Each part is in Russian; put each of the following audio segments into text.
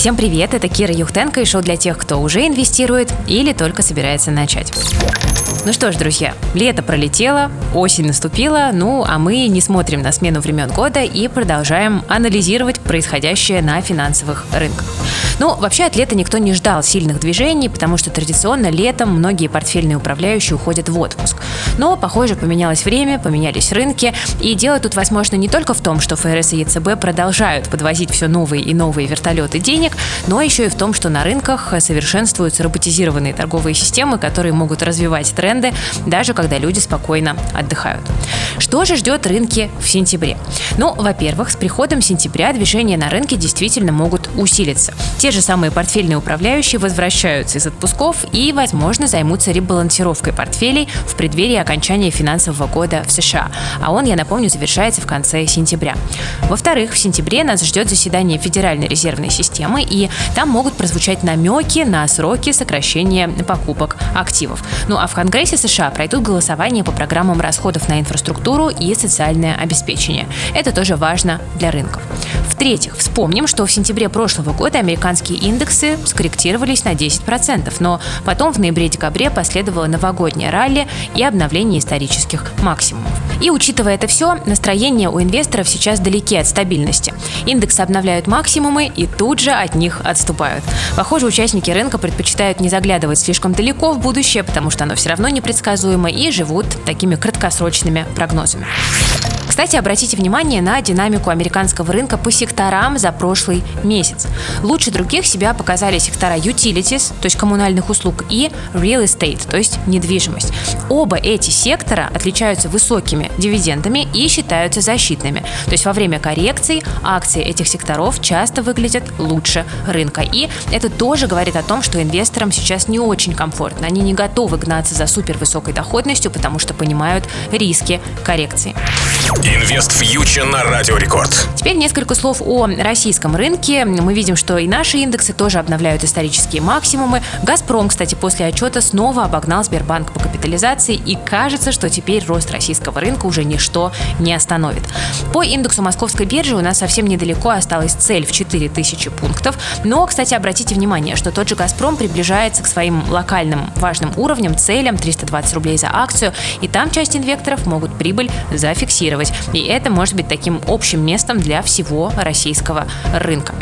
Всем привет, это Кира Юхтенко и шоу для тех, кто уже инвестирует или только собирается начать. Ну что ж, друзья, лето пролетело, осень наступила, ну а мы не смотрим на смену времен года и продолжаем анализировать происходящее на финансовых рынках. Ну, вообще от лета никто не ждал сильных движений, потому что традиционно летом многие портфельные управляющие уходят в отпуск. Но, похоже, поменялось время, поменялись рынки, и дело тут, возможно, не только в том, что ФРС и ЕЦБ продолжают подвозить все новые и новые вертолеты денег, но еще и в том, что на рынках совершенствуются роботизированные торговые системы, которые могут развивать тренды, даже когда люди спокойно отдыхают. Что же ждет рынки в сентябре? Ну, во-первых, с приходом сентября движения на рынке действительно могут усилиться. Те же самые портфельные управляющие возвращаются из отпусков и, возможно, займутся ребалансировкой портфелей в преддверии окончания финансового года в США. А он, я напомню, завершается в конце сентября. Во-вторых, в сентябре нас ждет заседание Федеральной резервной системы, и там могут прозвучать намеки на сроки сокращения покупок активов. Ну а в Конгрессе США пройдут голосования по программам расходов на инфраструктуру и социальное обеспечение. Это тоже важно для рынков. В-третьих, вспомним, что в сентябре прошлого года американские индексы скорректировались на 10%, но потом в ноябре-декабре последовало новогоднее ралли и обновление исторических максимумов. И учитывая это все, настроение у инвесторов сейчас далеки от стабильности. Индексы обновляют максимумы и тут же от них отступают. Похоже, участники рынка предпочитают не заглядывать слишком далеко в будущее, потому что оно все равно непредсказуемо и живут такими краткосрочными прогнозами. Кстати, обратите внимание на динамику американского рынка по секторам за прошлый месяц. Лучше других себя показали сектора utilities, то есть коммунальных услуг, и real estate, то есть недвижимость. Оба эти сектора отличаются высокими дивидендами и считаются защитными. То есть во время коррекций акции этих секторов часто выглядят лучше рынка. И это тоже говорит о том, что инвесторам сейчас не очень комфортно. Они не готовы гнаться за супервысокой доходностью, потому что понимают риски коррекции. Инвест фьючер на Радио Рекорд. Теперь несколько слов о российском рынке. Мы видим, что и наши индексы тоже обновляют исторические максимумы. «Газпром», кстати, после отчета снова обогнал Сбербанк по капитализации, и кажется, что теперь рост российского рынка уже ничто не остановит. По индексу Московской биржи у нас совсем недалеко осталась цель в 4000 пунктов. Но, кстати, обратите внимание, что тот же «Газпром» приближается к своим локальным важным уровням, целям 320 рублей за акцию, и там часть инвесторов могут прибыль зафиксировать. И это может быть таким общим местом для всего российского рынка.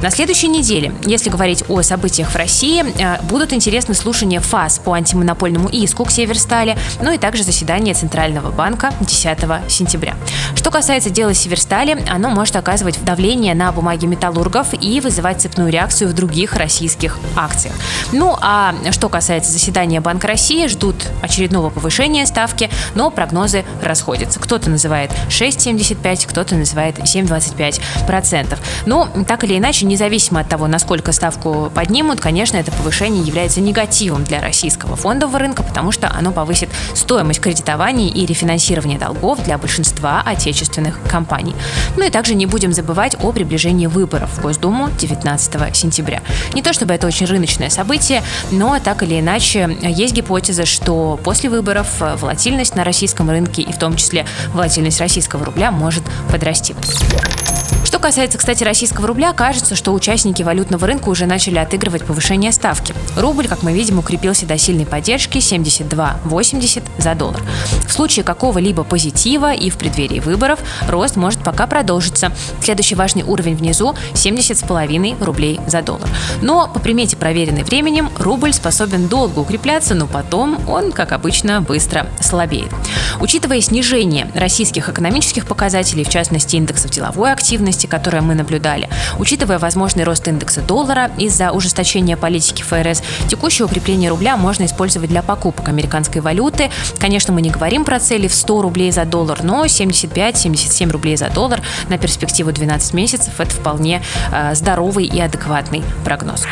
На следующей неделе, если говорить о событиях в России, э, будут интересны слушания ФАС по антимонопольному иску к Северстале, ну и также заседание Центрального банка 10 сентября. Что касается дела Северстали, оно может оказывать давление на бумаги металлургов и вызывать цепную реакцию в других российских акциях. Ну а что касается заседания Банка России, ждут очередного повышения ставки, но прогнозы расходятся. Кто-то называет 6,75, кто-то называет 7,25%. Но так или иначе, независимо от того, насколько ставку поднимут, конечно, это повышение является негативом для российского фондового рынка, потому что оно повысит стоимость кредитования и рефинансирования долгов для большинства отечественных компаний. Ну и также не будем забывать о приближении выборов в Госдуму 19 сентября. Не то чтобы это очень рыночное событие, но так или иначе есть гипотеза, что после выборов волатильность на российском рынке и в том числе волатильность российского рубля может подрасти. Что касается, кстати, российского рубля, кажется, что участники валютного рынка уже начали отыгрывать повышение ставки. Рубль, как мы видим, укрепился до сильной поддержки 72,80 за доллар. В случае какого-либо позитива и в преддверии выборов рост может пока продолжиться. Следующий важный уровень внизу 70,5 рублей за доллар. Но по примете, проверенной временем, рубль способен долго укрепляться, но потом он, как обычно, быстро слабеет. Учитывая снижение российских экономических показателей, в частности индексов деловой активности, волатильности, которую мы наблюдали. Учитывая возможный рост индекса доллара из-за ужесточения политики ФРС, текущее укрепление рубля можно использовать для покупок американской валюты. Конечно, мы не говорим про цели в 100 рублей за доллар, но 75-77 рублей за доллар на перспективу 12 месяцев – это вполне э, здоровый и адекватный прогноз.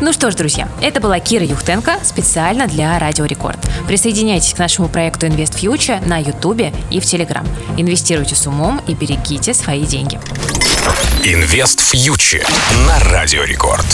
Ну что ж, друзья, это была Кира Юхтенко специально для Радио Рекорд. Присоединяйтесь к нашему проекту Invest Future на Ютубе и в Телеграм. Инвестируйте с умом и берегите свои деньги. Инвест Фьючер на Радио Рекорд.